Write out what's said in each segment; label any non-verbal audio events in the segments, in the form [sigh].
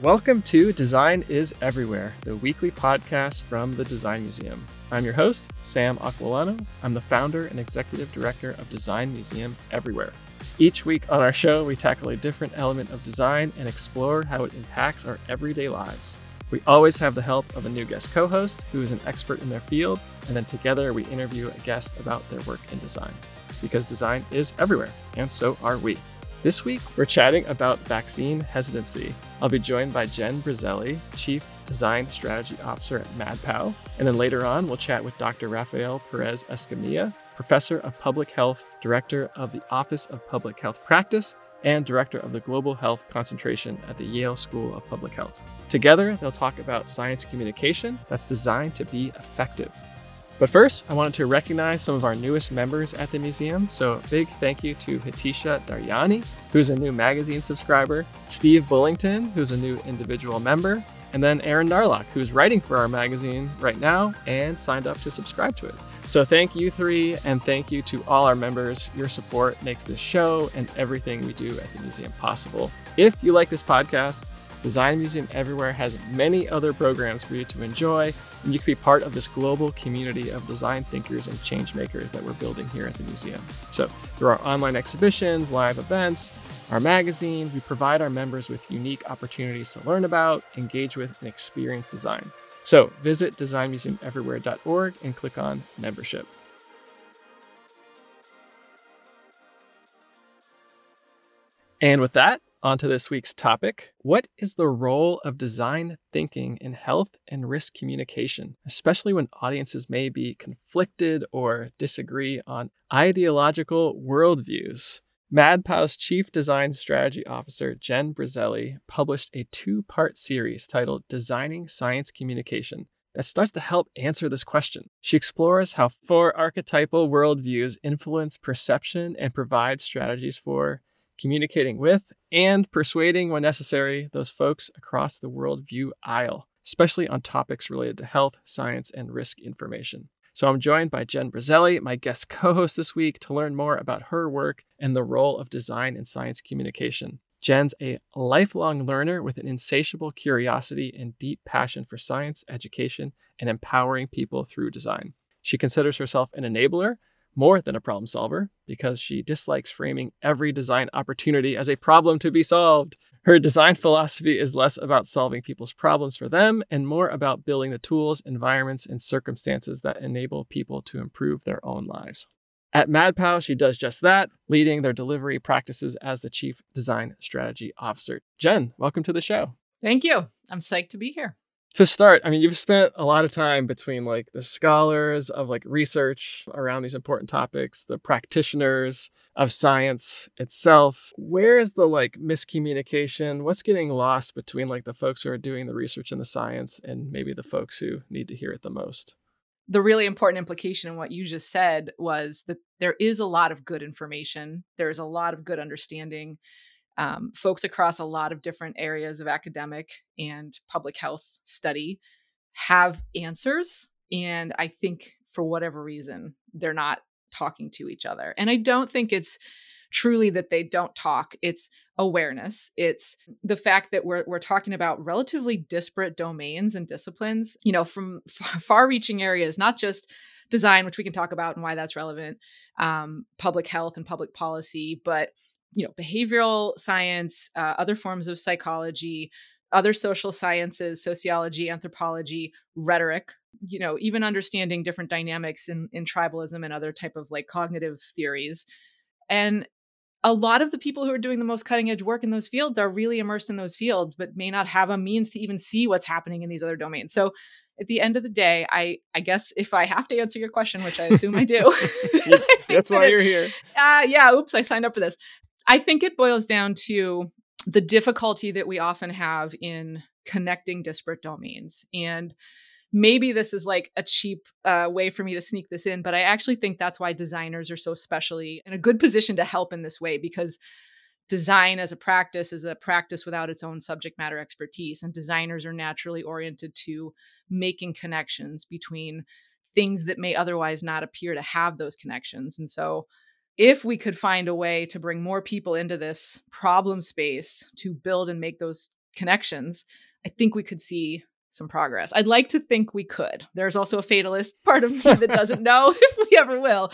Welcome to Design is Everywhere, the weekly podcast from the Design Museum. I'm your host, Sam Aquillano. I'm the founder and executive director of Design Museum Everywhere. Each week on our show, we tackle a different element of design and explore how it impacts our everyday lives. We always have the help of a new guest co host who is an expert in their field, and then together we interview a guest about their work in design. Because design is everywhere, and so are we. This week, we're chatting about vaccine hesitancy. I'll be joined by Jen Briselli, Chief Design Strategy Officer at MadPow. And then later on, we'll chat with Dr. Rafael Perez Escamilla, Professor of Public Health, Director of the Office of Public Health Practice, and Director of the Global Health Concentration at the Yale School of Public Health. Together, they'll talk about science communication that's designed to be effective. But first, I wanted to recognize some of our newest members at the museum. So, a big thank you to Hitisha Daryani, who's a new magazine subscriber, Steve Bullington, who's a new individual member, and then Aaron Narlock, who's writing for our magazine right now and signed up to subscribe to it. So thank you three, and thank you to all our members. Your support makes this show and everything we do at the museum possible. If you like this podcast, Design Museum Everywhere has many other programs for you to enjoy, and you can be part of this global community of design thinkers and change makers that we're building here at the museum. So, through our online exhibitions, live events, our magazine, we provide our members with unique opportunities to learn about, engage with, and experience design. So, visit designmuseumeverywhere.org and click on membership. And with that, on to this week's topic. What is the role of design thinking in health and risk communication, especially when audiences may be conflicted or disagree on ideological worldviews? MadPow's Chief Design Strategy Officer, Jen Briselli, published a two part series titled Designing Science Communication that starts to help answer this question. She explores how four archetypal worldviews influence perception and provide strategies for communicating with, and persuading when necessary those folks across the worldview aisle, especially on topics related to health, science, and risk information. So I'm joined by Jen Briselli, my guest co host this week, to learn more about her work and the role of design in science communication. Jen's a lifelong learner with an insatiable curiosity and deep passion for science, education, and empowering people through design. She considers herself an enabler more than a problem solver because she dislikes framing every design opportunity as a problem to be solved. Her design philosophy is less about solving people's problems for them and more about building the tools, environments, and circumstances that enable people to improve their own lives. At MadPow, she does just that, leading their delivery practices as the Chief Design Strategy Officer. Jen, welcome to the show. Thank you. I'm psyched to be here to start, I mean, you've spent a lot of time between like the scholars of like research around these important topics, the practitioners of science itself. Where is the like miscommunication? What's getting lost between like the folks who are doing the research and the science and maybe the folks who need to hear it the most? The really important implication in what you just said was that there is a lot of good information, there's a lot of good understanding um, folks across a lot of different areas of academic and public health study have answers. And I think for whatever reason, they're not talking to each other. And I don't think it's truly that they don't talk. It's awareness. It's the fact that we're we're talking about relatively disparate domains and disciplines, you know, from [laughs] far-reaching areas, not just design, which we can talk about and why that's relevant, um, public health and public policy, but you know behavioral science uh, other forms of psychology other social sciences sociology anthropology rhetoric you know even understanding different dynamics in, in tribalism and other type of like cognitive theories. And a lot of the people who are doing the most cutting edge work in those fields are really immersed in those fields but may not have a means to even see what's happening in these other domains. So at the end of the day i i guess if i have to answer your question which i assume i do [laughs] [laughs] that's why you're here. Uh, yeah oops i signed up for this I think it boils down to the difficulty that we often have in connecting disparate domains. And maybe this is like a cheap uh, way for me to sneak this in, but I actually think that's why designers are so specially in a good position to help in this way because design as a practice is a practice without its own subject matter expertise. And designers are naturally oriented to making connections between things that may otherwise not appear to have those connections. And so if we could find a way to bring more people into this problem space to build and make those connections, I think we could see some progress. I'd like to think we could. There's also a fatalist part of me that doesn't [laughs] know [laughs] if we ever will.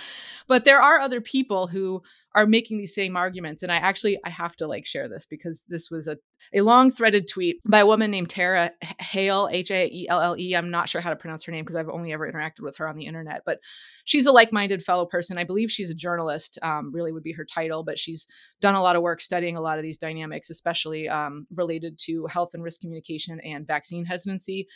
But there are other people who are making these same arguments and I actually I have to like share this because this was a a long threaded tweet by a woman named Tara Haelle H A E L L E. I'm not sure how to pronounce her name because I've only ever interacted with her on the internet, but she's a like-minded fellow person. I believe she's a journalist. Um, really would be her title, but she's done a lot of work studying a lot of these dynamics, especially um, related to health and risk communication and vaccine hesitancy.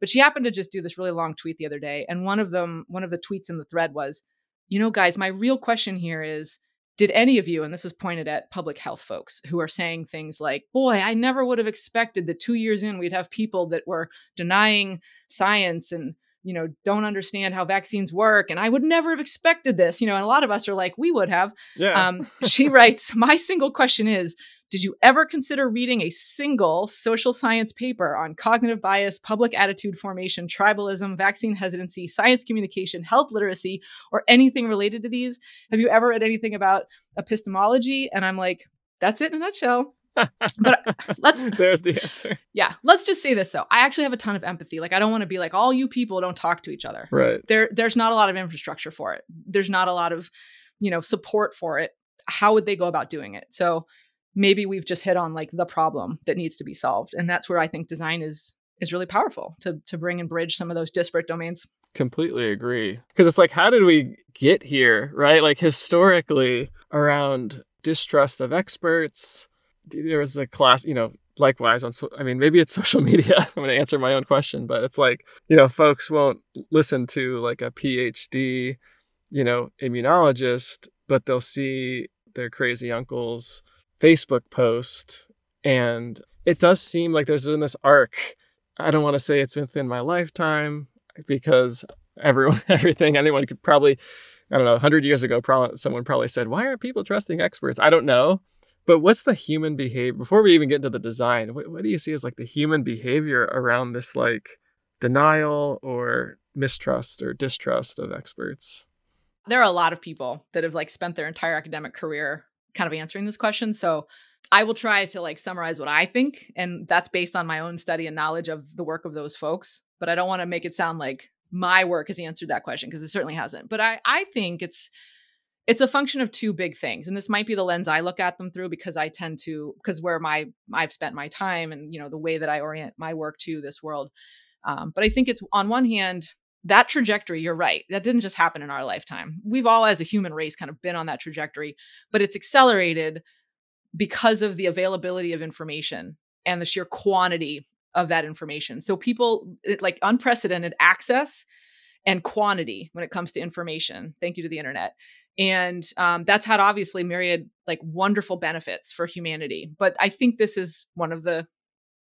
But she happened to just do this really long tweet the other day, and one of them, one of the tweets in the thread was, "You know, guys, my real question here is." Did any of you, and this is pointed at public health folks who are saying things like, boy, I never would have expected that two years in we'd have people that were denying science and you know don't understand how vaccines work and i would never have expected this you know and a lot of us are like we would have yeah. um, she writes my single question is did you ever consider reading a single social science paper on cognitive bias, public attitude formation, tribalism, vaccine hesitancy, science communication, health literacy, or anything related to these? Have you ever read anything about epistemology? And I'm like, that's it in a nutshell. [laughs] but let's [laughs] there's the answer. Yeah let's just say this though. I actually have a ton of empathy. Like i don't want to be like all you people don't talk to each other. Right. There there's not a lot of infrastructure for it. There's not a lot of you know support for it. How would they go about doing it? So maybe we've just hit on like the problem that needs to be solved and that's where i think design is is really powerful to to bring and bridge some of those disparate domains. Completely agree because it's like how did we get here right? Like historically around distrust of experts there was a class you know likewise on so, i mean maybe it's [laughs] social media i'm going to answer my own question but it's like you know folks won't listen to like a phd you know immunologist but they'll see their crazy uncles Facebook post, and it does seem like there's been this arc. I don't want to say it's within my lifetime because everyone, [laughs] everything, anyone could probably, I don't know, 100 years ago, probably, someone probably said, Why aren't people trusting experts? I don't know. But what's the human behavior? Before we even get into the design, what, what do you see as like the human behavior around this like denial or mistrust or distrust of experts? There are a lot of people that have like spent their entire academic career kind of answering this question. So I will try to like summarize what I think, and that's based on my own study and knowledge of the work of those folks. But I don't want to make it sound like my work has answered that question because it certainly hasn't. But I I think it's it's a function of two big things and this might be the lens i look at them through because i tend to because where my i've spent my time and you know the way that i orient my work to this world um, but i think it's on one hand that trajectory, you're right. That didn't just happen in our lifetime. We've all, as a human race, kind of been on that trajectory, but it's accelerated because of the availability of information and the sheer quantity of that information. So, people like unprecedented access and quantity when it comes to information. Thank you to the internet. And um, that's had obviously myriad like wonderful benefits for humanity. But I think this is one of the,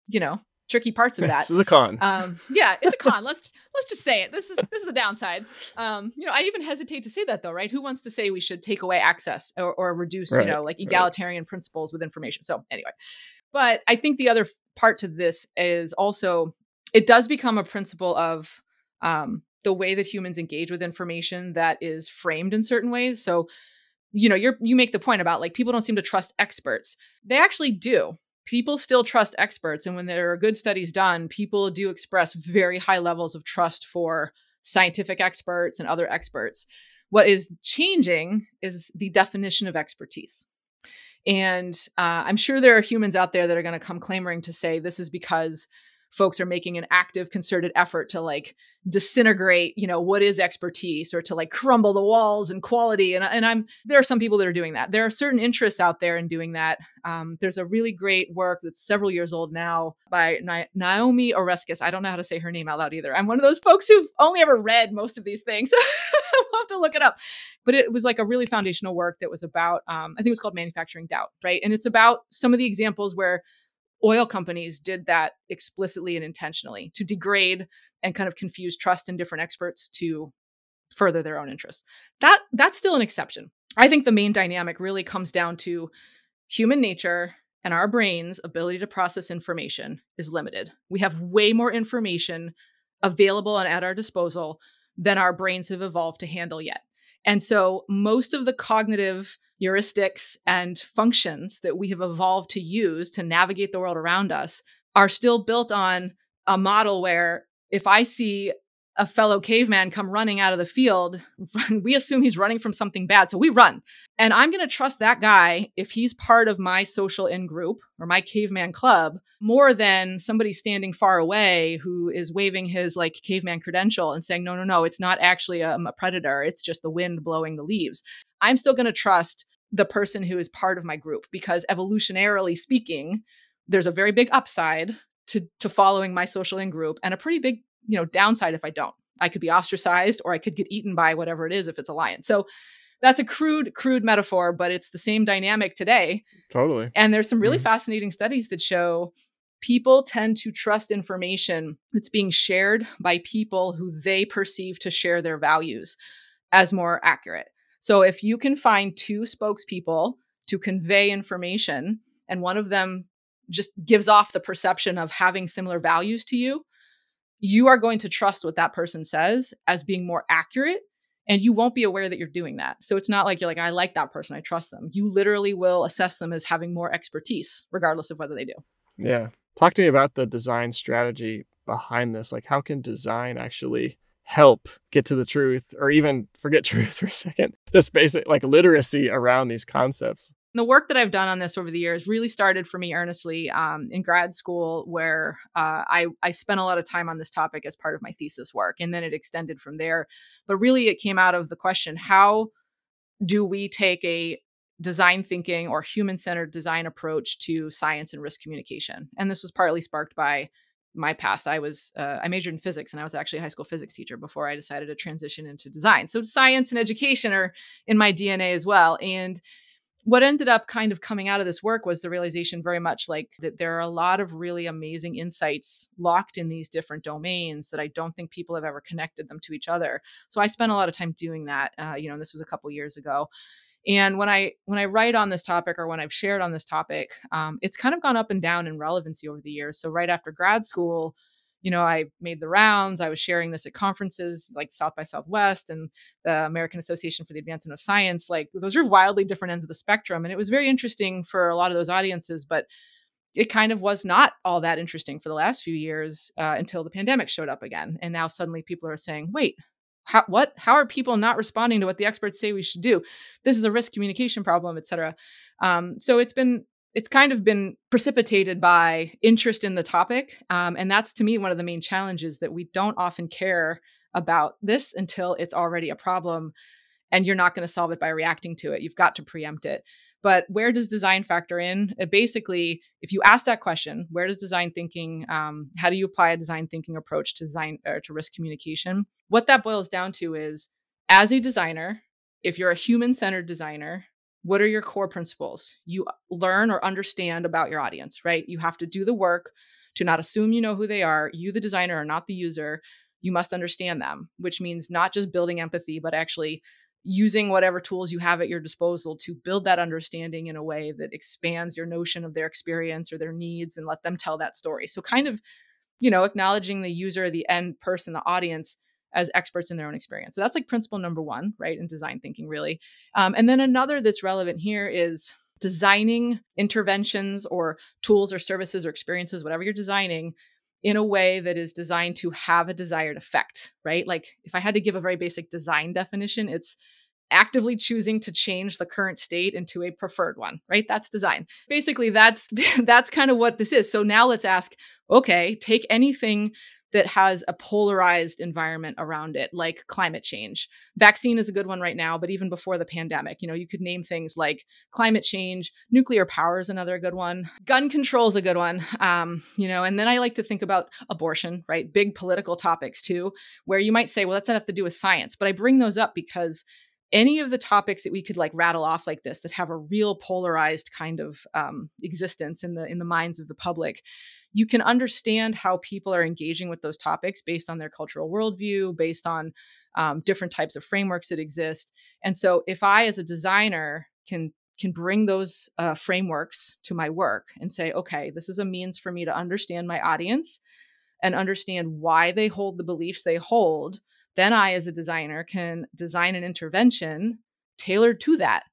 you know, tricky parts of [laughs] that. This is a con. Um, yeah, it's a con. [laughs] let's let's just say it. This is this is a downside. Um, you know, I even hesitate to say that though, right? Who wants to say we should take away access or, or reduce, right, you know, like egalitarian right. principles with information? So anyway, but I think the other part to this is also it does become a principle of um, the way that humans engage with information that is framed in certain ways. So you know you're you make the point about like people don't seem to trust experts they actually do people still trust experts. And when there are good studies done, people do express very high levels of trust for scientific experts and other experts. What is changing is the definition of expertise. And uh, I'm sure there are humans out there that are going to come clamoring to say this is because folks are making an active concerted effort to like disintegrate you know what is expertise or to like crumble the walls and quality and, and i'm there are some people that are doing that. There are certain interests out there in doing that. Um, there's a really great work that's several years old now by naomi oreskes. I don't know how to say her name out loud either. I'm one of those folks who've only ever read most of these things. [laughs] I'll have to look it up. But it was like a really foundational work that was about um, i think it was called manufacturing doubt right? And it's about some of the examples where oil companies did that explicitly and intentionally to degrade and kind of confuse trust in different experts to further their own interests. That that's still an exception. I think the main dynamic really comes down to human nature and our brain's ability to process information is limited. We have way more information available and at our disposal than our brains have evolved to handle yet. And so most of the cognitive heuristics and functions that we have evolved to use to navigate the world around us are still built on a model where if I see a fellow caveman come running out of the field, [laughs] we assume he's running from something bad. So we run. And I'm going to trust that guy if he's part of my social in group or my caveman club more than somebody standing far away who is waving his like caveman credential and saying, no, no, no, it's not actually a, a predator. It's just the wind blowing the leaves. I'm still going to trust the person who is part of my group because evolutionarily speaking, there's a very big upside to, to following my social in group and a pretty big you know downside if i don't. I could be ostracized or i could get eaten by whatever it is if it's a lion. So that's a crude crude metaphor but it's the same dynamic today. Totally. And there's some really mm-hmm. fascinating studies that show people tend to trust information that's being shared by people who they perceive to share their values as more accurate so if you can find two spokespeople to convey information and one of them just gives off the perception of having similar values to you you are going to trust what that person says as being more accurate and you won't be aware that you're doing that. So it's not like you're like, I like that person, I trust them. You literally will assess them as having more expertise, regardless of whether they do. Yeah. Talk to me about the design strategy behind this. Like, how can design actually help get to the truth or even forget [laughs] truth for a second? Just basic like literacy around these concepts the work that I've done on this over the years really started for me earnestly um, in grad school, where uh, I, I spent a lot of time on this topic as part of my thesis work, and then it extended from there. But really, it came out of the question how do we take a design thinking or human centered design approach to science and risk communication? And this was partly sparked by my past i was uh, i majored in physics and i was actually a high school physics teacher before i decided to transition into design so science and education are in my dna as well and what ended up kind of coming out of this work was the realization very much like that there are a lot of really amazing insights locked in these different domains that I don't think people have ever connected them to each other. So I spent a lot of time doing that. Uh, you know, this was a couple years ago. And when I when I write on this topic or when I've shared on this topic, um, it's kind of gone up and down in relevancy over the years. So right after grad school, you know, I made the rounds. I was sharing this at conferences like South by Southwest and the American Association for the Advancement of Science. Like those are wildly different ends of the spectrum. And it was very interesting for a lot of those audiences, but it kind of was not all that interesting for the last few years uh, until the pandemic showed up again. And now suddenly people are saying, wait, how, what how are people not responding to what the experts say we should do this is a risk communication problem et cetera um, so it's been it's kind of been precipitated by interest in the topic. Um, and that's to me one of the main challenges that we don't often care about this until it's already a problem and you're not going to solve it by reacting to it. You've got to preempt it. But where does design factor in? It basically, if you ask that question, where does design thinking, um, how do you apply a design thinking approach to design or to risk communication? What that boils down to is as a designer, if you're a human centered designer, what are your core principles? You learn or understand about your audience, right? You have to do the work to not assume you know who they are. You, the designer, are not the user. You must understand them, which means not just building empathy, but actually using whatever tools you have at your disposal to build that understanding in a way that expands your notion of their experience or their needs and let them tell that story. So, kind of, you know, acknowledging the user, the end person, the audience as experts in their own experience. So that's like principle number one, right, in design thinking, really. Um, and then another that's relevant here is designing interventions or tools or services or experiences, whatever you're designing, in a way that is designed to have a desired effect, right? Like if I had to give a very basic design definition, it's actively choosing to change the current state into a preferred one right? That's design. Basically that's [laughs] that's kind of what this is. So now let's ask okay take anything that has a polarized environment around it, like climate change. Vaccine is a good one right now, but even before the pandemic, you know, you could name things like climate change, nuclear power is another good one, gun control is a good one, um, you know, and then I like to think about abortion, right? Big political topics too, where you might say, well, that's not have to do with science, but I bring those up because any of the topics that we could like rattle off like this that have a real polarized kind of um, existence in the in the minds of the public you can understand how people are engaging with those topics based on their cultural worldview based on um, different types of frameworks that exist. And so if i as a designer can can bring those uh, frameworks to my work and say okay this is a means for me to understand my audience and understand why they hold the beliefs they hold then I, as a designer, can design an intervention tailored to that.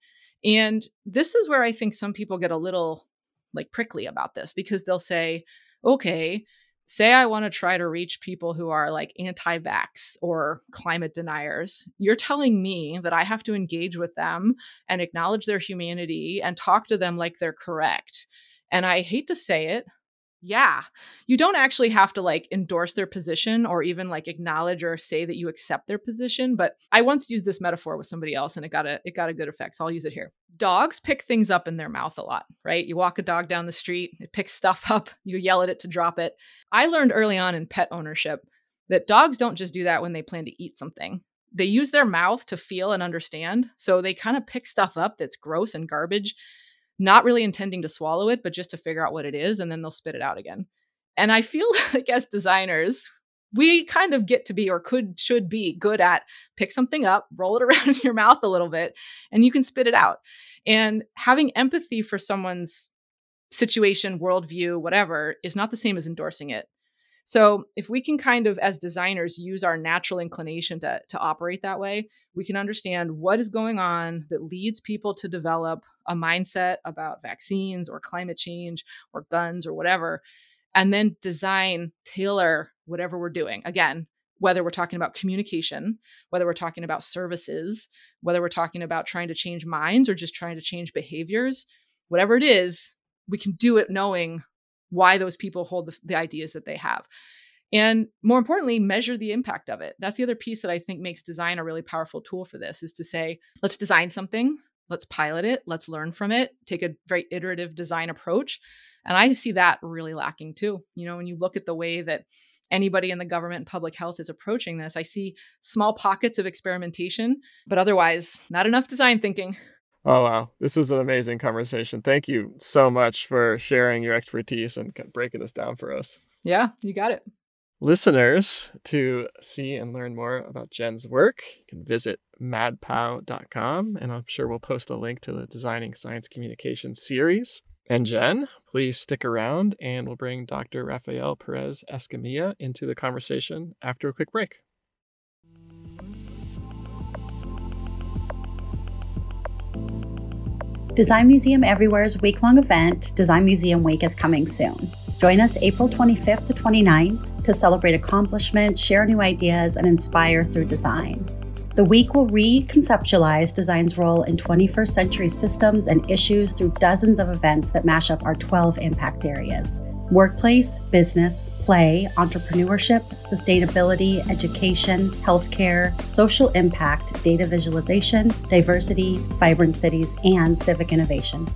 And this is where I think some people get a little like prickly about this because they'll say, okay, say I want to try to reach people who are like anti vax or climate deniers, you're telling me that I have to engage with them and acknowledge their humanity and talk to them like they're correct. And I hate to say it, yeah you don't actually have to like endorse their position or even like acknowledge or say that you accept their position but i once used this metaphor with somebody else and it got a it got a good effect so i'll use it here. Dogs pick things up in their mouth a lot right? You walk a dog down the street it picks stuff [laughs] up you yell at it to drop it. I learned early on in pet ownership that dogs don't just do that when they plan to eat something. They use their mouth to feel and understand so they kind of pick stuff up that's gross and garbage not really intending to swallow it, but just to figure out what it is, and then they'll spit it out again. And I feel [laughs] like as designers, we kind of get to be or could should be good at pick something up, roll it [laughs] around in your mouth a little bit, and you can spit it out. And having empathy for someone's situation, worldview, whatever, is not the same as endorsing it. So if we can kind of, as designers, use our natural inclination to, to operate that way, we can understand what is going on that leads people to develop a mindset about vaccines or climate change or guns or whatever, and then design, tailor whatever we're doing. Again, whether we're talking about communication, whether we're talking about services, whether we're talking about trying to change minds or just trying to change behaviors, whatever it is, we can do it knowing why those people hold the, the ideas that they have. And more importantly measure the impact of it. That's the other piece that i think makes design a really powerful tool for this is to say let's design something let's pilot it let's learn from it take a very iterative design approach. And i see that really lacking too. You know when you look at the way that anybody in the government and public health is approaching this i see small pockets of experimentation but otherwise not enough design thinking Oh, wow. This is an amazing conversation. Thank you so much for sharing your expertise and breaking this down for us. Yeah, you got it. Listeners, to see and learn more about Jen's work, you can visit madpow.com, and I'm sure we'll post a link to the Designing Science Communication series. And Jen, please stick around, and we'll bring Dr. Rafael Perez Escamilla into the conversation after a quick break. Design Museum Everywhere's week long event, Design Museum Week, is coming soon. Join us April 25th to 29th to celebrate accomplishments, share new ideas, and inspire through design. The week will reconceptualize design's role in 21st century systems and issues through dozens of events that mash up our 12 impact areas workplace, business, play, entrepreneurship, sustainability, education, healthcare, social impact, data visualization, diversity, vibrant cities, and civic innovation.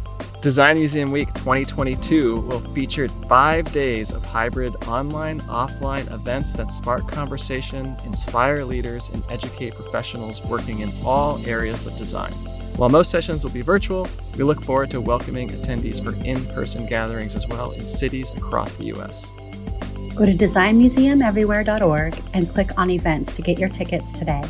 Design Museum Week 2022 will feature five days of hybrid online offline events that spark conversation, inspire leaders, and educate professionals working in all areas of design. While most sessions will be virtual, we look forward to welcoming attendees for in person gatherings as well in cities across the U.S. Go to designmuseumeverywhere.org and click on events to get your tickets today.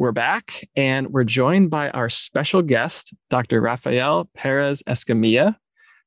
We're back and we're joined by our special guest, Dr. Rafael Perez Escamilla,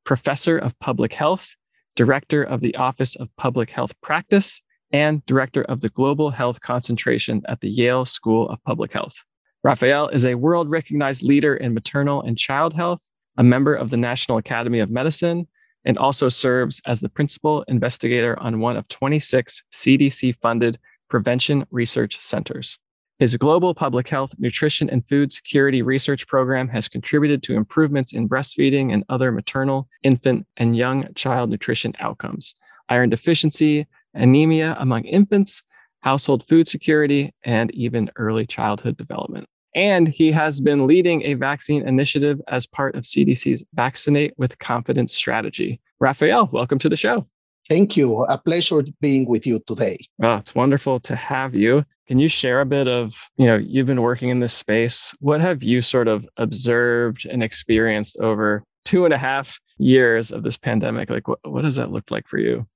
professor of public health, director of the Office of Public Health Practice, and director of the Global Health Concentration at the Yale School of Public Health. Rafael is a world recognized leader in maternal and child health, a member of the National Academy of Medicine, and also serves as the principal investigator on one of 26 CDC funded prevention research centers. His global public health, nutrition, and food security research program has contributed to improvements in breastfeeding and other maternal, infant, and young child nutrition outcomes, iron deficiency, anemia among infants, household food security, and even early childhood development. And he has been leading a vaccine initiative as part of CDC's Vaccinate with Confidence strategy. Rafael, welcome to the show. Thank you. A pleasure being with you today. Oh, it's wonderful to have you. Can you share a bit of, you know, you've been working in this space. What have you sort of observed and experienced over two and a half years of this pandemic? Like, what, what does that look like for you?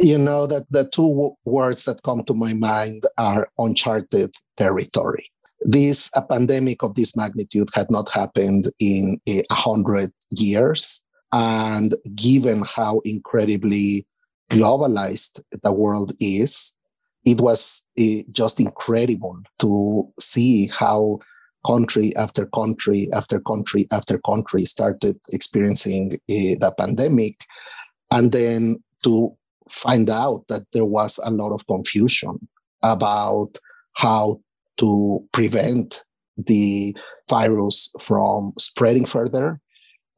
You know, that the two words that come to my mind are uncharted territory. This a pandemic of this magnitude had not happened in a hundred years. And given how incredibly globalized the world is, it was uh, just incredible to see how country after country after country after country started experiencing uh, the pandemic. And then to find out that there was a lot of confusion about how to prevent the virus from spreading further.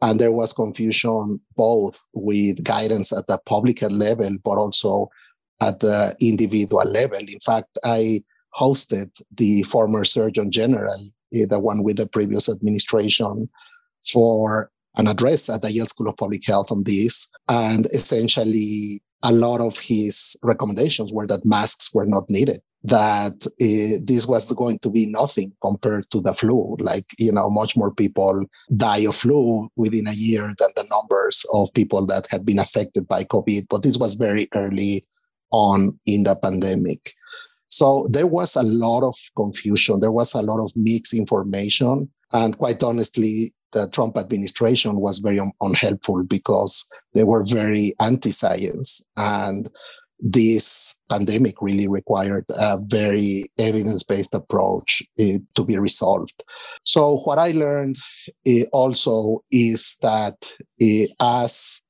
And there was confusion both with guidance at the public level, but also at the individual level. In fact, I hosted the former Surgeon General, eh, the one with the previous administration, for an address at the Yale School of Public Health on this. And essentially, a lot of his recommendations were that masks were not needed that uh, this was going to be nothing compared to the flu. Like, you know, much more people die of flu within a year than the numbers of people that had been affected by COVID. But this was very early on in the pandemic. So there was a lot of confusion. There was a lot of mixed information. And quite honestly, the Trump administration was very un- unhelpful because they were very anti science. And this pandemic really required a very evidence based approach uh, to be resolved. So, what I learned uh, also is that uh, as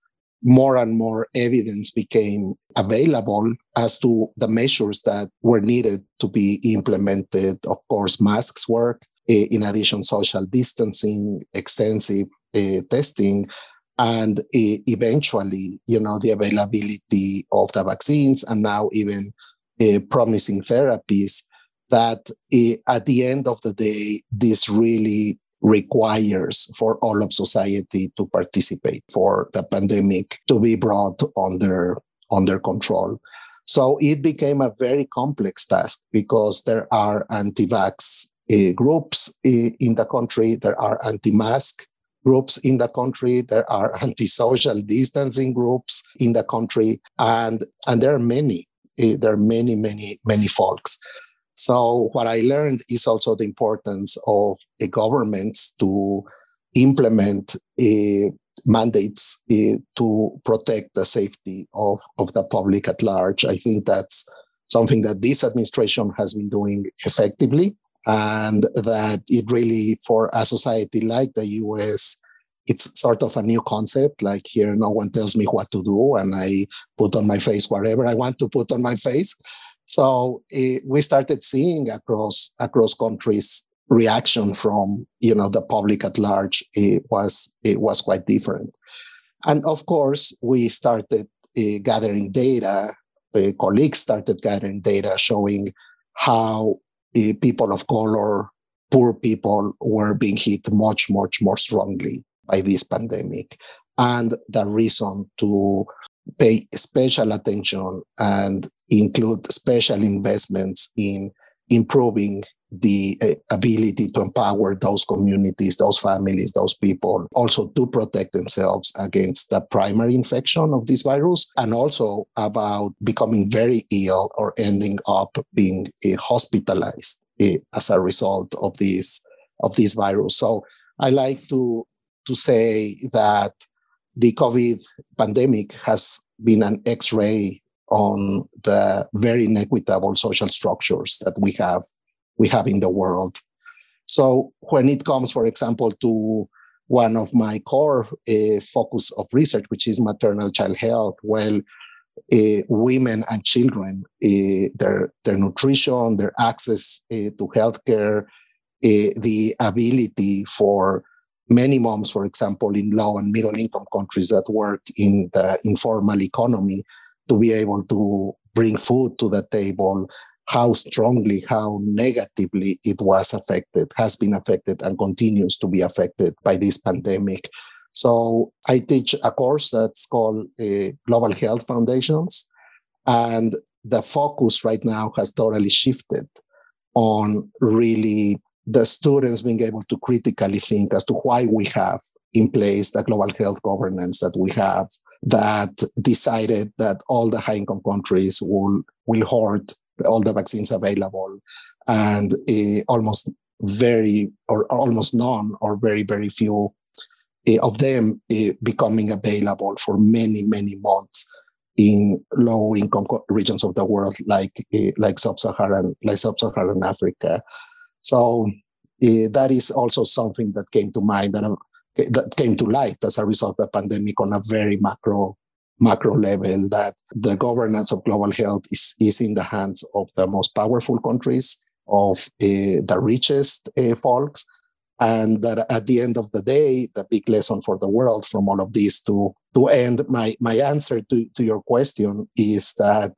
more and more evidence became available as to the measures that were needed to be implemented. Of course, masks work, in addition, social distancing, extensive testing, and uh, eventually, you know, the availability of the vaccines and now even uh, promising therapies that uh, at the end of the day, this really requires for all of society to participate for the pandemic to be brought under under control. So it became a very complex task because there are anti-vax uh, groups uh, in the country, there are anti-mask groups in the country. There are [laughs] anti-social distancing groups in the country, and and there are many. Eh, there are many, many, many folks. So what I learned is also the importance of uh, governments to implement uh, mandates uh, to protect the safety of, of the public at large. I think that's something that this administration has been doing effectively and that it really for a society like the us it's sort of a new concept like here no one tells me what to do and i put on my face whatever i want to put on my face so it, we started seeing across across countries reaction from you know the public at large. It was it was quite different. And of course we started uh, gathering data. Uh, colleagues started gathering data showing how uh, people of color, poor people were being hit much, much more strongly by this pandemic. And the reason to pay special attention and include special investments in improving the uh, ability to empower those communities, those families, those people, also to protect themselves against the primary infection of this virus, and also about becoming very ill or ending up being uh, hospitalized uh, as a result of this of this virus. So I like to to say that the COVID pandemic has been an X-ray on the very inequitable social structures that we have we have in the world. So when it comes, for example, to one of my core uh, focus of research, which is maternal child health, well, uh, women and children, uh, their their nutrition, their access to healthcare, uh, the ability for many moms, for example, in low and middle income countries that work in the informal economy, to be able to bring food to the table, how strongly, how negatively it was affected, has been affected, and continues to be affected by this pandemic. So I teach a course that's called uh, Global Health Foundations. And the focus right now has totally shifted on really the students being able to critically think as to why we have in place the global health governance that we have that decided that all the high income countries will will hoard all the vaccines available and uh, almost very or almost none or very very few uh, of them uh, becoming available for many many months in low income regions of the world like like sub-Saharan like sub-Saharan Africa. So uh, that is also something that came to mind that, uh, that came to light as a result of the pandemic on a very macro macro level that the governance of global health is, is in the hands of the most powerful countries of uh, the richest folks and that at the end of the day the big lesson for the world from all of this to to end my my answer to, to your question is that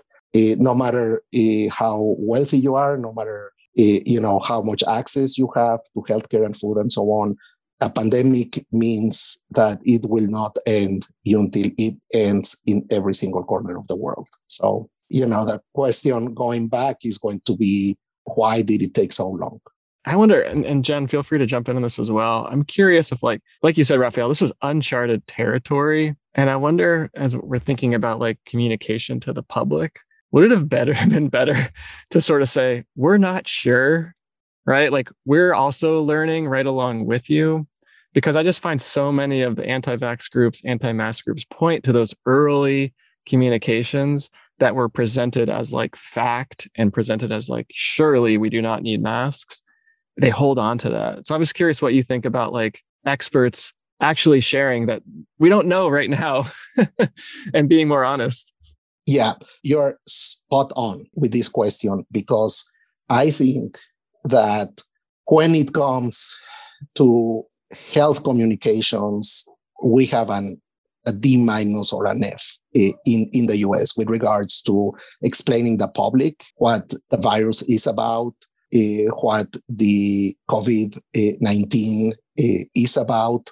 no matter how wealthy you are no matter Eh, you know how much access you have to healthcare and food and so on a pandemic means that it will not end until it ends in every single corner of the world so you know the question going back is going to be why did it take so long I wonder, and, and Jen, feel free to jump in on this as well. I'm curious if, like, like you said, Rafael, this is uncharted territory, and I wonder, as we're thinking about like communication to the public, would it have better [laughs] been better to sort of say, "We're not sure," right? Like, we're also learning right along with you, because I just find so many of the anti-vax groups, anti-mask groups point to those early communications that were presented as like fact and presented as like surely we do not need masks they hold on to that. So I'm just curious what you think about like experts actually sharing that we don't know right now [laughs] and being more honest. Yeah, you're spot on with this question because I think that when it comes to health communications, we have an a D minus or an F eh, in, in the US with regards to explaining the public what the virus is about, uh, what the COVID 19 uh, is about,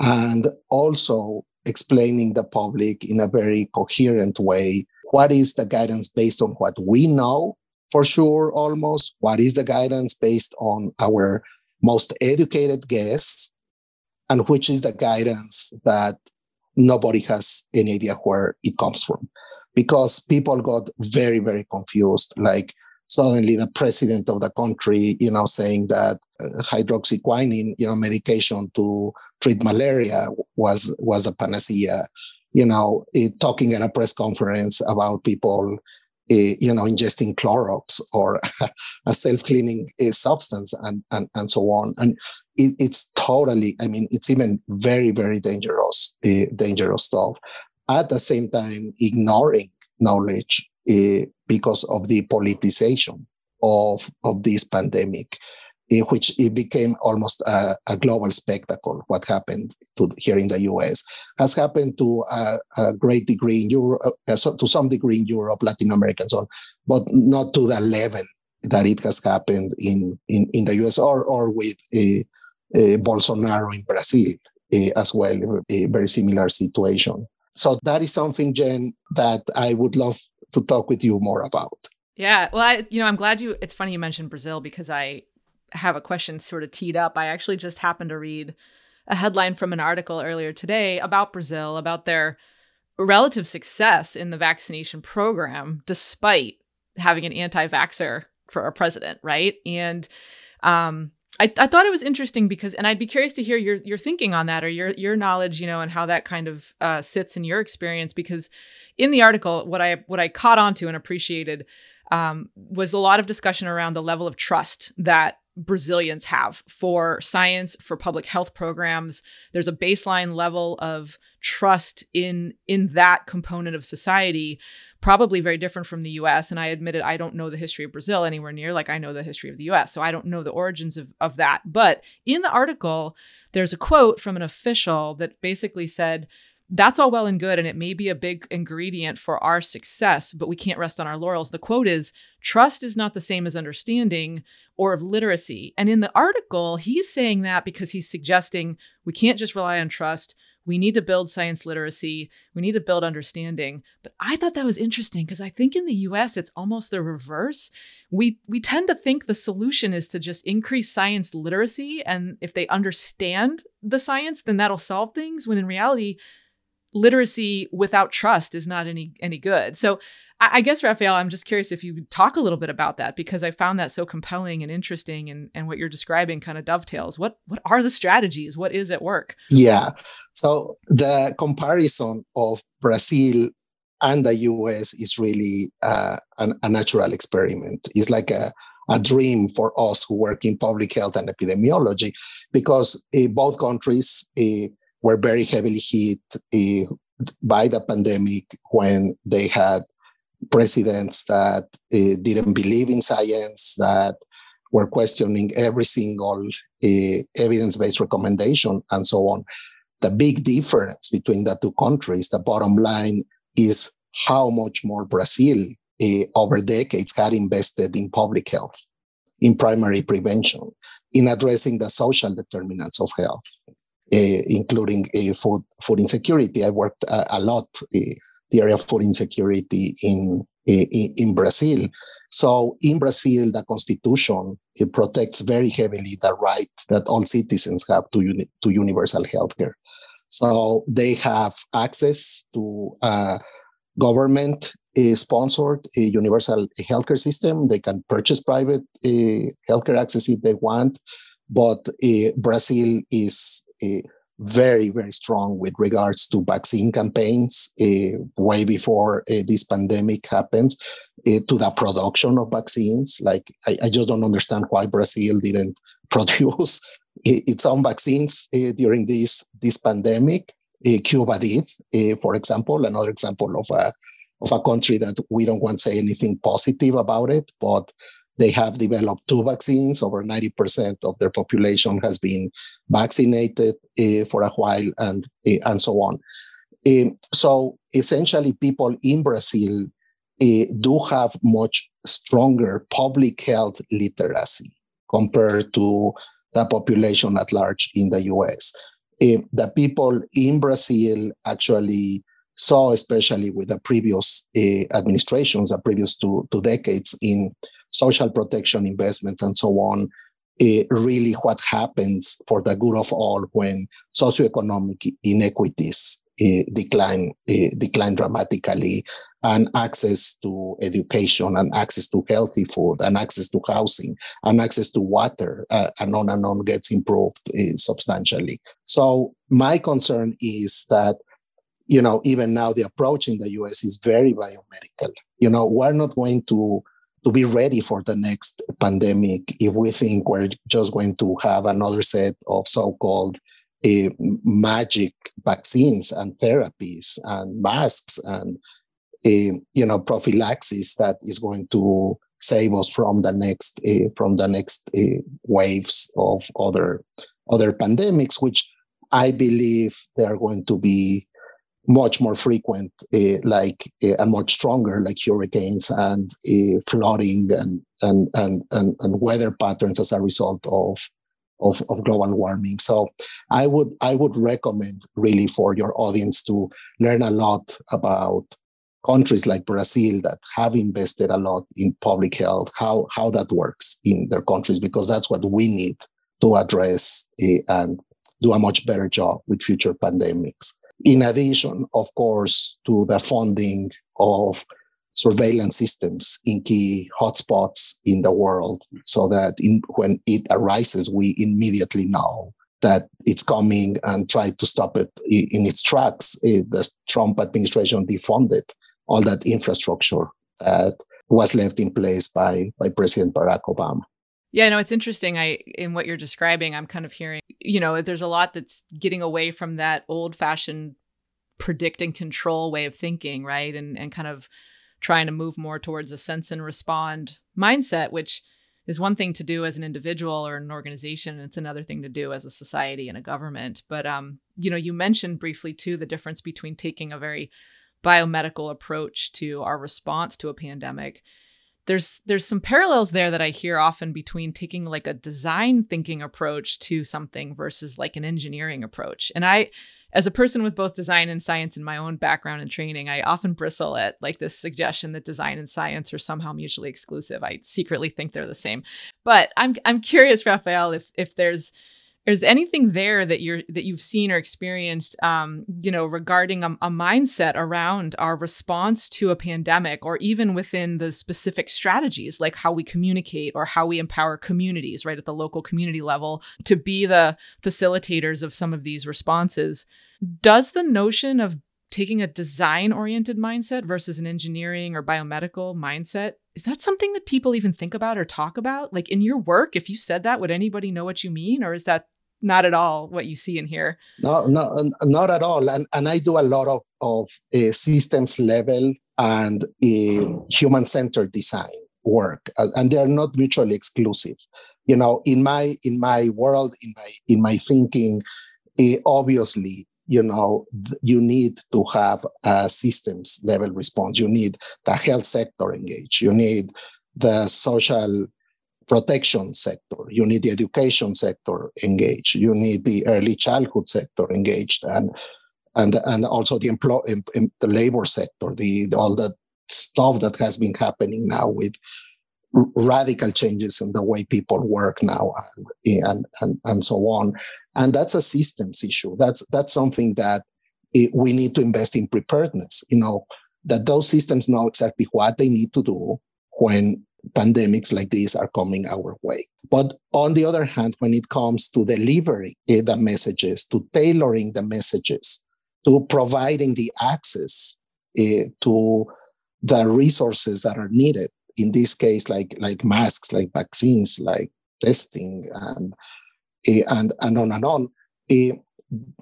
and also explaining the public in a very coherent way what is the guidance based on what we know for sure almost? What is the guidance based on our most educated guess? And which is the guidance that nobody has any idea where it comes from? Because people got very very confused like suddenly the president of the country, you know, saying that uh, hydroxyquinine, you know, medication to treat malaria was was a panacea. You know, it, talking at a press conference about people, uh, you know, ingesting Clorox or [laughs] a self-cleaning uh, substance and, and and so on. And it, it's totally, I mean, it's even very very dangerous, uh, dangerous stuff. At the same time, ignoring knowledge because of the politicization of, of this pandemic, which it became almost a, a global spectacle. What happened to, here in the US has happened to a, a great degree in Europe, uh, so to some degree in Europe, Latin America, and so on, but not to the level that it has happened in, in, in the US or, or with uh, uh, Bolsonaro in Brazil uh, as well, a very similar situation. So that is something, Jen, that I would love to talk with you more about. Yeah, well, I, you know, I'm glad you. It's funny you mentioned Brazil because I have a question sort of teed up. I actually just happened to read a headline from an article earlier today about Brazil, about their relative success in the vaccination program, despite having an anti-vaxxer for a president, right? And um, I, I thought it was interesting because, and I'd be curious to hear your your thinking on that or your your knowledge, you know, and how that kind of uh, sits in your experience. Because in the article, what I what I caught onto and appreciated um, was a lot of discussion around the level of trust that Brazilians have for science, for public health programs. There's a baseline level of trust in in that component of society probably very different from the US. And I admitted I don't know the history of Brazil anywhere near like I know the history of the US. So I don't know the origins of, of that. But in the article, there's a quote from an official that basically said, that's all well and good, and it may be a big ingredient for our success, but we can't rest on our laurels. The quote is trust is not the same as understanding or of literacy. And in the article, he's saying that because he's suggesting we can't just rely on trust. We need to build science literacy. We need to build understanding. But I thought that was interesting because I think in the US it's almost the reverse. We we tend to think the solution is to just increase science literacy and if they understand the science then that'll solve things when in reality literacy without trust is not any any good. So I, I guess Rafael, I'm just curious if you talk a little bit about that because I found that so compelling and interesting, and and what you're describing kind of dovetails. What what are the strategies? What is at work? Yeah. So the comparison of Brazil and the US is really uh, an, a natural experiment. It's like a, a dream for us who work in public health and epidemiology because uh, both countries uh, were very heavily hit uh, by the pandemic when they had presidents that uh, didn't believe in science, that were questioning every single uh, evidence-based recommendation and so on. The big difference between the two countries, the bottom line is how much more Brazil over decades had invested in public health, in primary prevention, in addressing the social determinants of health, including uh, food, food insecurity. I worked a lot in the area of food insecurity in, in, in Brazil. So in Brazil, the constitution it protects very heavily the right that all citizens have to, uni- to universal health care. So they have access to uh, government uh, sponsored a universal healthcare system. They can purchase private uh, healthcare access if they want, but uh, Brazil is uh, very, very strong with regards to vaccine campaigns uh, way before uh, this pandemic happens uh, to the production of vaccines. Like, I, I, just don't understand why Brazil didn't [laughs] produce its own vaccines uh, during this, this pandemic. Uh, Cuba did, uh, for example, another example of a, of a country that we don't want to say anything positive about it, but they have developed two vaccines. Over 90% of their population has been vaccinated uh, for a while and, uh, and so on. Um, so essentially, people in Brazil uh, do have much stronger public health literacy compared to the population at large in the US. the people in Brazil actually saw, especially with the previous administrations, the previous two, two decades in social protection investments and so on, uh, really what happens for the good of all when socioeconomic inequities uh, decline uh, decline dramatically and access to education and access to healthy food and access to housing and access to water and on and on gets improved substantially. So my concern is that you know even now the approach in the us is very biomedical. You know we're not going to to be ready for the next pandemic if we think we're just going to have another set of so-called uh, magic vaccines and therapies and masks and uh, you know prophylaxis that is going to save us from the next uh, from the next waves of other other pandemics which i believe they are going to be much more frequent, uh, like uh, and much stronger, like hurricanes and uh, flooding and, and and and and weather patterns as a result of, of of global warming. So I would I would recommend really for your audience to learn a lot about countries like Brazil that have invested a lot in public health, how how that works in their countries, because that's what we need to address and do a much better job with future pandemics in addition, of course, to the funding of surveillance systems in key hotspots in the world so that in, when it arises, we immediately know that it's coming and try to stop it in its tracks. Eh, the Trump administration defunded all that infrastructure that was left in place by, by President Barack Obama. Yeah, no, it's interesting. I in what you're describing, I'm kind of hearing, you know, there's a lot that's getting away from that old-fashioned predict and control way of thinking, right? And and kind of trying to move more towards a sense and respond mindset, which is one thing to do as an individual or an organization. It's another thing to do as a society and a government. But um, you know, you mentioned briefly too the difference between taking a very biomedical approach to our response to a pandemic there's there's some parallels there that I hear often between taking like a design thinking approach to something versus like an engineering approach. And I as a person with both design and science in my own background and training, I often bristle at like this suggestion that design and science are somehow mutually exclusive. I secretly think they're the same. But I'm I'm curious, Rafael, if if there's is anything there that you're that you've seen or experienced um, you know regarding a, a, mindset around our response to a pandemic or even within the specific strategies like how we communicate or how we empower communities right at the local community level to be the facilitators of some of these responses does the notion of taking a design oriented mindset versus an engineering or biomedical mindset. Is that something that people even think about or talk about? Like in your work, if you said that, would anybody know what you mean? Or is that not at all what you see in here. No, no, not at all. And, and I do a lot of, of uh, systems level and uh, human centered design work, and they're not mutually exclusive. You know, in my in my world, in my in my thinking, uh, obviously you know you need to have a systems level response you need the health sector engaged you need the social protection sector you need the education sector engaged you need the early childhood sector engaged and and and also the employ the labor sector the, the all the stuff that has been happening now with radical changes in the way people work now and, and, and, and so on and that's a systems issue. That's that's something that it, we need to invest in preparedness. You know that those systems know exactly what they need to do when pandemics like these are coming our way. But on the other hand, when it comes to delivering the messages, to tailoring the messages, to providing the access uh, to the resources that are needed, in this case, like like masks, like vaccines, like testing, and Eh, and, and on and on. Eh,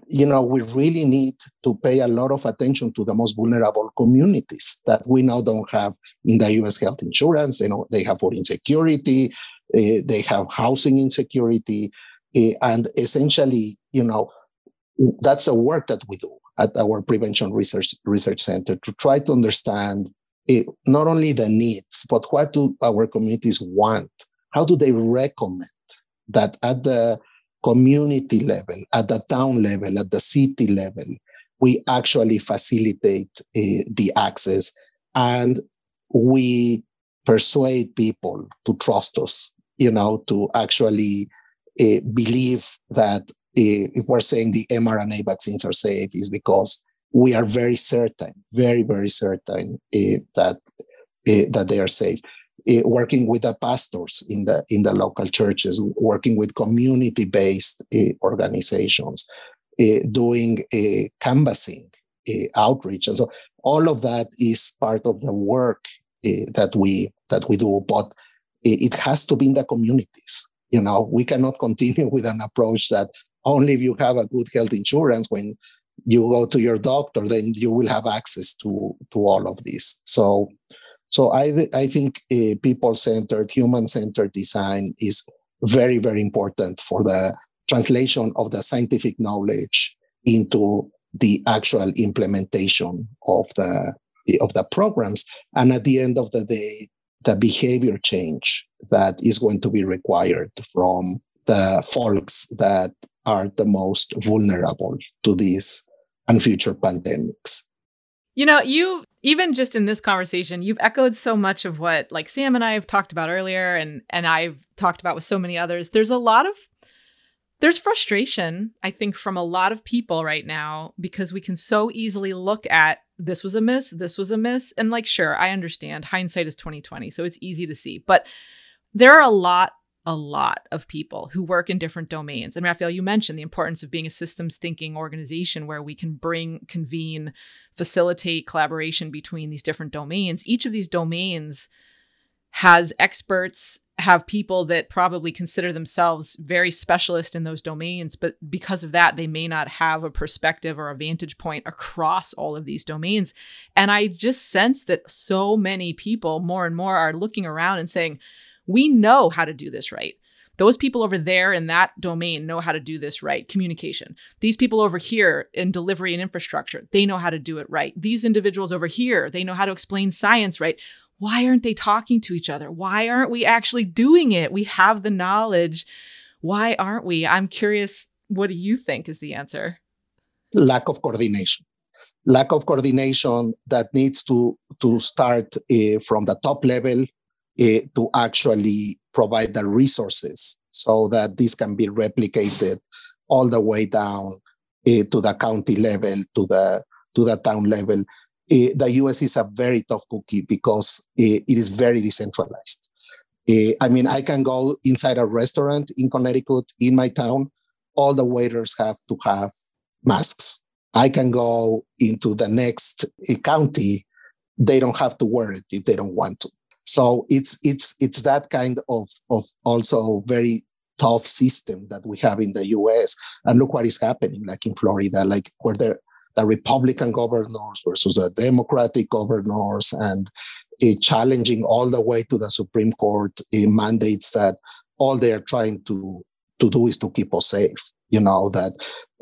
you know, we really need to pay a lot of attention to the most vulnerable communities that we now don't have in the U.S. health insurance. You know, they have food insecurity, uh, they have housing insecurity, uh, and essentially, you know, that's the work that we do at our prevention research research center to try to understand uh, not only the needs, but what do our communities want? How do they recommend that at the community level, at the town level, at the city level, we actually facilitate uh, the access and we persuade people to trust us, you know, to actually uh, believe that uh, if we're saying the mRNA vaccines are safe is because we are very certain, very, very certain that that they are safe Eh, working with the pastors in the in the local churches, working with community-based uh, organizations, uh, doing canvassing, outreach, and so all of that is part of the work that we that we do. But it has to be in the communities. You know, we cannot [laughs] continue with an approach that only if you have a good health insurance when you go to your doctor, then you will have access to to all of this. So so I, I think uh, people-centered, human-centered design is very, very important for the translation of the scientific knowledge into the actual implementation of the of the programs. And at the end of the day, the behavior change that is going to be required from the folks that are the most vulnerable to these and future pandemics. You know, you even just in this conversation, you've echoed so much of what like Sam and I have talked about earlier and and I've talked about with so many others. There's a lot of there's frustration, I think, from a lot of people right now because we can so easily look at this was a miss, this was a miss. And like, sure, I understand. Hindsight is 2020, so it's easy to see. But there are a lot a lot of people who work in different domains. And Rafael, you mentioned the importance of being a systems thinking organization where we can bring, convene, facilitate collaboration between these different domains. Each of these domains has experts, have people that probably consider themselves very specialist in those domains, but because of that, they may not have a perspective or a vantage point across all of these domains. And I just sense that so many people more and more are looking around and saying, we know how to do this right. Those people over there in that domain know how to do this right. Communication. These people over here in delivery and infrastructure, they know how to do it right. These individuals over here, they know how to explain science right. Why aren't they talking to each other? Why aren't we actually doing it? We have the knowledge. Why aren't we? I'm curious, what do you think is the answer? Lack of coordination. Lack of coordination that needs to, to start uh, from the top level uh, to actually provide the resources so that this can be replicated all the way down uh, to the county level, to the to the town level. Uh, the US is a very tough cookie because it is very decentralized. I mean, I can go inside a restaurant in Connecticut in my town. All the waiters have to have masks. I can go into the next eh, county. They don't have to wear it if they don't want to. So it's it's it's that kind of of also very tough system that we have in the US. And look what is happening, like in Florida, like where the, the Republican governors versus the Democratic governors and uh, challenging all the way to the Supreme Court uh, mandates that all they are trying to to do is to keep us safe. You know that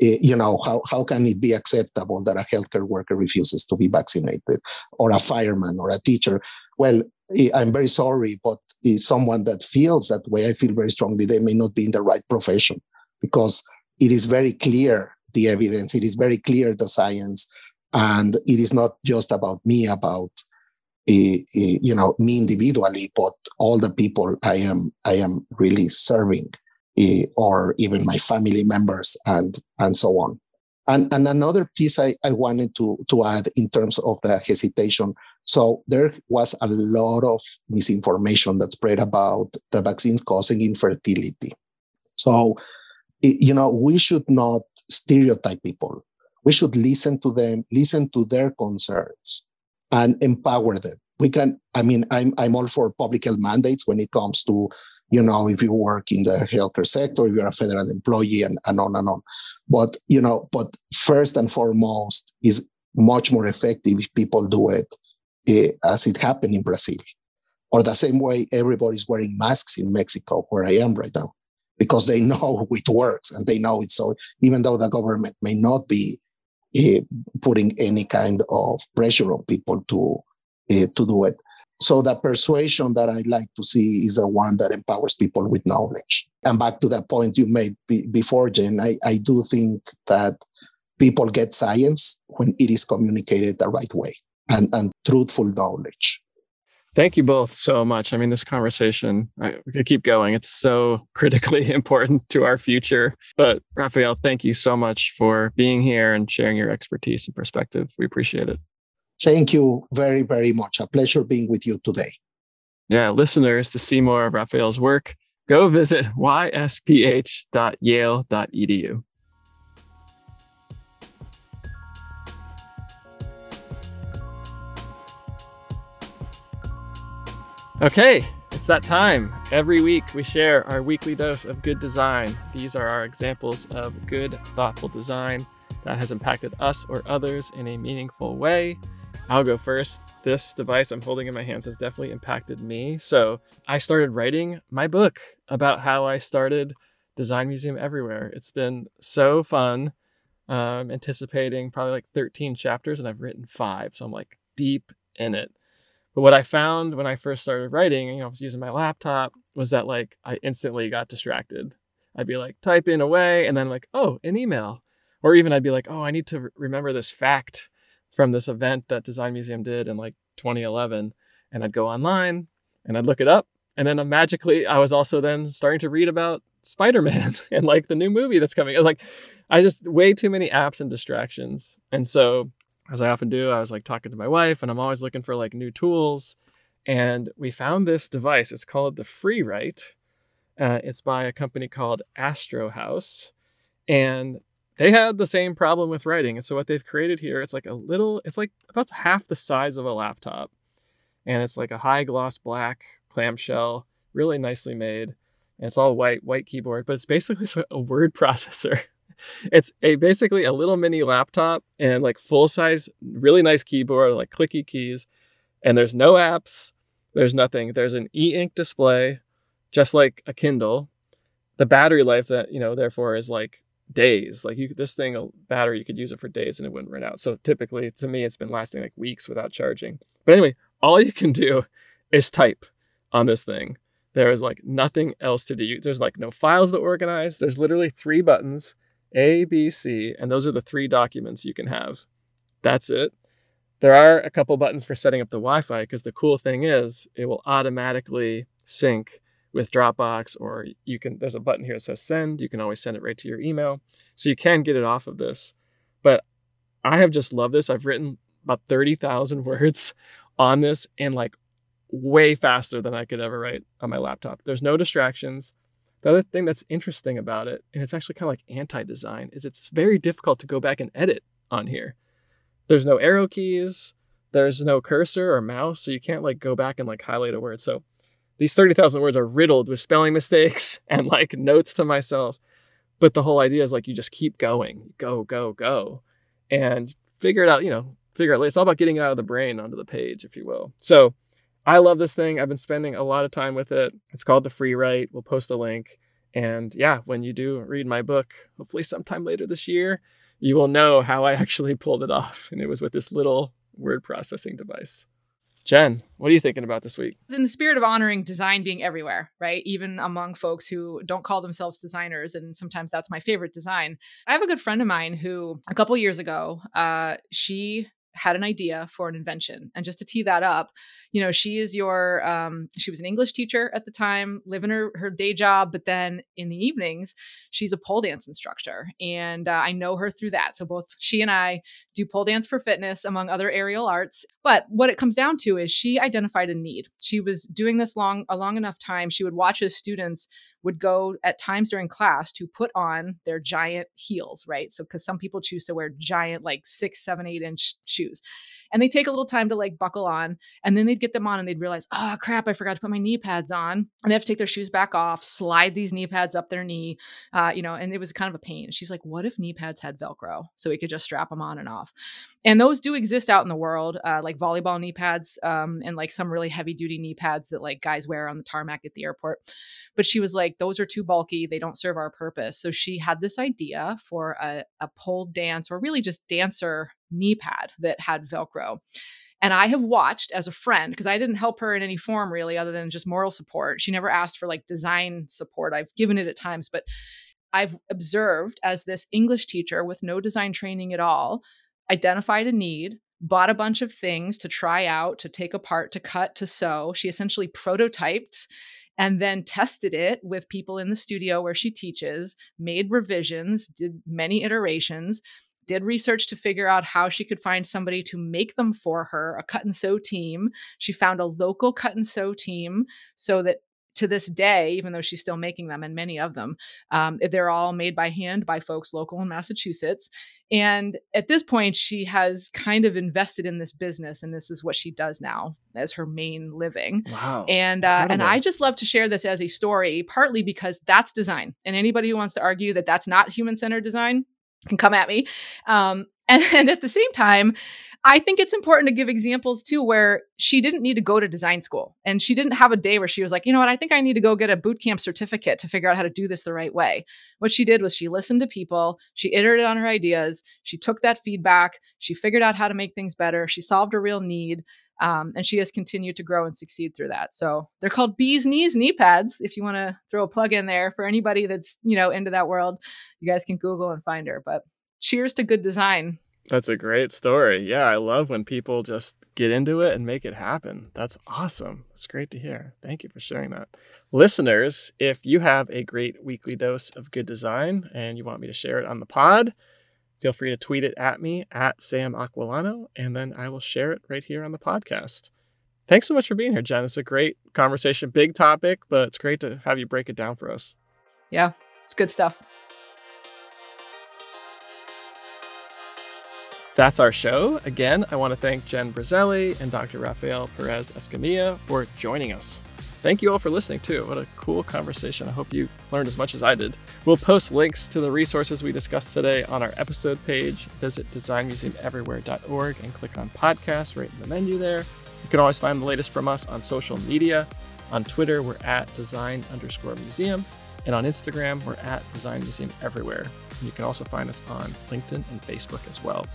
uh, you know how how can it be acceptable that a healthcare worker refuses to be vaccinated, or a fireman, or a teacher? Well, I'm very sorry, but someone that feels that way, I feel very strongly they may not be in the right profession because it is very clear the evidence, it is very clear the science, and it is not just about me, about eh, eh, you know me individually, but all the people I am I am really serving, eh, or even my family members and and so on. And and another piece I, I wanted to to add in terms of the hesitation. So there was a lot of misinformation that spread about the vaccines causing infertility. So you know we should not stereotype people. We should listen to them, listen to their concerns, and empower them. We can, I mean, I'm, I'm all for public health mandates when it comes to, you know, if you work in the healthcare sector, if you're a federal employee and, and on and on. But, you know, but first and foremost is much more effective if people do it as it happened in Brazil. Or the same way everybody's wearing masks in Mexico, where I am right now, because they [laughs] know it works and they know it. So even though the government may not be uh, putting any kind of pressure on people to uh, to do it. So the persuasion that I like to see is the one that empowers people with knowledge. And back to that point you made b- before, Jen, I, I do think that people get science when it is communicated the right way and, and truthful knowledge. Thank you both so much. I mean, this conversation, I could keep going. It's so [laughs] critically important to our future. But Rafael, thank you so much for being here and sharing your expertise and perspective. We appreciate it. Thank you very, very much. A pleasure being with you today. Yeah, listeners, to see more of Rafael's work, go visit ysph.yale.edu. Okay, it's that time. Every week we share our weekly dose of good design. These are our examples of good, thoughtful design that has impacted us or others in a meaningful way. I'll go first. This device I'm holding in my hands has definitely impacted me. So I started writing my book about how I started Design Museum Everywhere. It's been so fun. Um, anticipating probably like 13 chapters, and I've written five. So I'm like deep in it. But what I found when I first started writing, you know, I was using my laptop, was that like I instantly got distracted. I'd be like typing away and then like, oh, an email. Or even I'd be like, oh, I need to re- remember this fact from this event that Design Museum did in like 2011. And I'd go online and I'd look it up. And then uh, magically, I was also then starting to read about Spider Man [laughs] and like the new movie that's coming. I was like, I just way too many apps and distractions. And so as I often do, I was like talking to my wife and I'm always looking for like new tools. And we found this device. It's called the FreeWrite. Uh, it's by a company called Astrohaus. And they had the same problem with writing. And so what they've created here, it's like a little, it's like about half the size of a laptop. And it's like a high gloss black clamshell, really nicely made. And it's all white, white keyboard, but it's basically [laughs] a word processor it's a basically a little mini laptop and like full size, really nice keyboard, like clicky keys. And there's no apps, there's nothing. There's an e-ink display, just like a Kindle. The battery life that, you know, therefore is like days. Like you this thing a battery, you could use it for days and it wouldn't run out. So typically to me it's been lasting like weeks without charging. But anyway, all you can do is type on this thing. There is like nothing else to do. There's like no files to organize. There's literally three buttons a, B, C, and those are the three documents you can have. That's it. There are a couple buttons for setting up the Wi Fi because the cool thing is it will automatically sync with Dropbox, or you can, there's a button here that says send. You can always send it right to your email. So you can get it off of this. But I have just loved this. I've written about 30,000 [laughs] words on this and like way faster than I could ever write on my laptop. There's no distractions. The other thing that's interesting about it, and it's actually kind of like anti design, is it's very difficult to go back and edit on here. There's no arrow keys, there's no cursor or mouse, so you can't like go back and like highlight a word. So these 30,000 words are riddled with spelling mistakes [laughs] and like notes to myself. But the whole idea is like you just keep going, go, go, go, and figure it out, you know, figure it out. It's all about getting it out of the brain onto the page, if you will. So I love this thing. I've been spending a lot of time with it. It's called the Free Write. We'll post a link. And yeah, when you do read my book, hopefully sometime later this year, you will know how I [laughs] actually pulled it off. And it was with this little word processing device. Jen, what are you thinking about this week? In the spirit of honoring design being everywhere, right? Even among folks who don't call themselves designers, and sometimes that's my favorite design. I have a good friend of mine who, a couple years ago, uh, she had an idea for an invention. And just to tee that up, you know, she is your, um, she was an English teacher at the time, living her, her day job, but then in the evenings, she's a pole dance instructor. And uh, I know her through that. So both she and I do pole dance for fitness, among other aerial arts. But what it comes down to is she identified a need. She was doing this long, a long enough time. She would watch as students would go at times during class to put on their giant heels, right? So, because some people choose to wear giant, like six, seven, eight inch shoes and they take a little time to like buckle on and then they'd get them on and they'd realize oh crap i forgot to put my knee pads on. And they have to take their shoes back off slide these knee pads up their knee uh, you know and it was kind of a pain. She's like what if knee pads had velcro so we could just strap them on and off? And those do exist out in the world uh, like volleyball knee pads um, and like some really heavy duty knee pads that like guys wear on the tarmac at the airport. But she was like those are too bulky they don't serve our purpose. So she had this idea for a, a pole dance or really just dancer knee pad that had velcro and I have watched as a friend, because I didn't help her in any form really, other than just moral support. She never asked for like design support. I've given it at times, but I've observed as this English teacher with no design training at all identified a need, bought a bunch of things to try out, to take apart, to cut, to sew. She essentially prototyped and then tested it with people in the studio where she teaches, made revisions, did many iterations, did research to figure out how she could find somebody to make them for her, a cut and sew team. She found a local cut and sew team so that to this day, even though she's still making them, and many of them, um, they're all made by hand by folks local in Massachusetts. And at this point, she has kind of invested in this business, and this is what she does now as her main living. Wow! And uh, and I just love to share this as a story, partly because that's design, and anybody who wants to argue that that's not human centered design, can come at me. Um, [laughs] and, and at the same time, I think it's important to give examples too where she didn't need to go to design school and she didn't have a day where she was like, you know what, I think I need to go get a boot camp certificate to figure out how to do this the right way. What she did was she listened to people, she iterated on her ideas, she took that feedback, she figured out how to make things better, she solved a real need. Um, and she has continued to grow and succeed through that. So they're called bees knees knee pads. If you want to throw a plug in there for anybody that's you know into that world, you guys can Google and find her. But cheers to good design. That's a great story. Yeah, I love when people just get into it and make it happen. That's awesome. It's great to hear. Thank you for sharing that. Listeners, if you have a great weekly dose of good design and you want me to share it on the pod, feel free to tweet it at me at Sam Aquillano, and then I will share it right here on the podcast. Thanks so much for being here, Jen. It's a great conversation, big topic, but it's great to have you break it down for us. Yeah, it's good stuff. That's our show. Again, I want to thank Jen Briselli and Dr. Rafael Perez Escamilla for joining us. Thank you all for listening, too. What a cool conversation. I hope you learned as much as I did. We'll post links to the resources we discussed today on our episode page. Visit designmuseumeverywhere.org and click on podcast right in the menu there. You can always find the latest from us on social media. On Twitter, we're at design underscore museum. And on Instagram, we're at design museum everywhere. And you can also find us on LinkedIn and Facebook as well.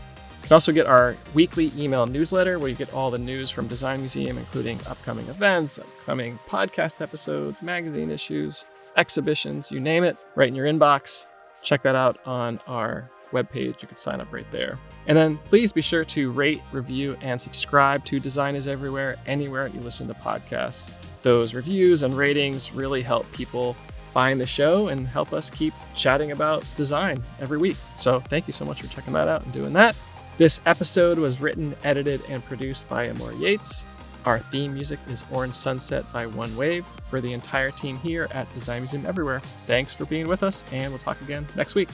You can also get our weekly email newsletter where you get all the news from Design Museum, including upcoming events, upcoming podcast episodes, magazine issues, exhibitions, you name it, right in your inbox. Check that out on our webpage. You can sign up right there. And then please be sure to rate, review, and subscribe to Design is Everywhere anywhere you listen to podcasts. Those reviews and ratings really help people find the show and help us keep chatting about design every week. So thank you so much for checking that out and doing that. This episode was written, edited, and produced by Amor Yates. Our theme music is Orange Sunset by One Wave for the entire team here at Design Museum Everywhere. Thanks for being with us, and we'll talk again next week.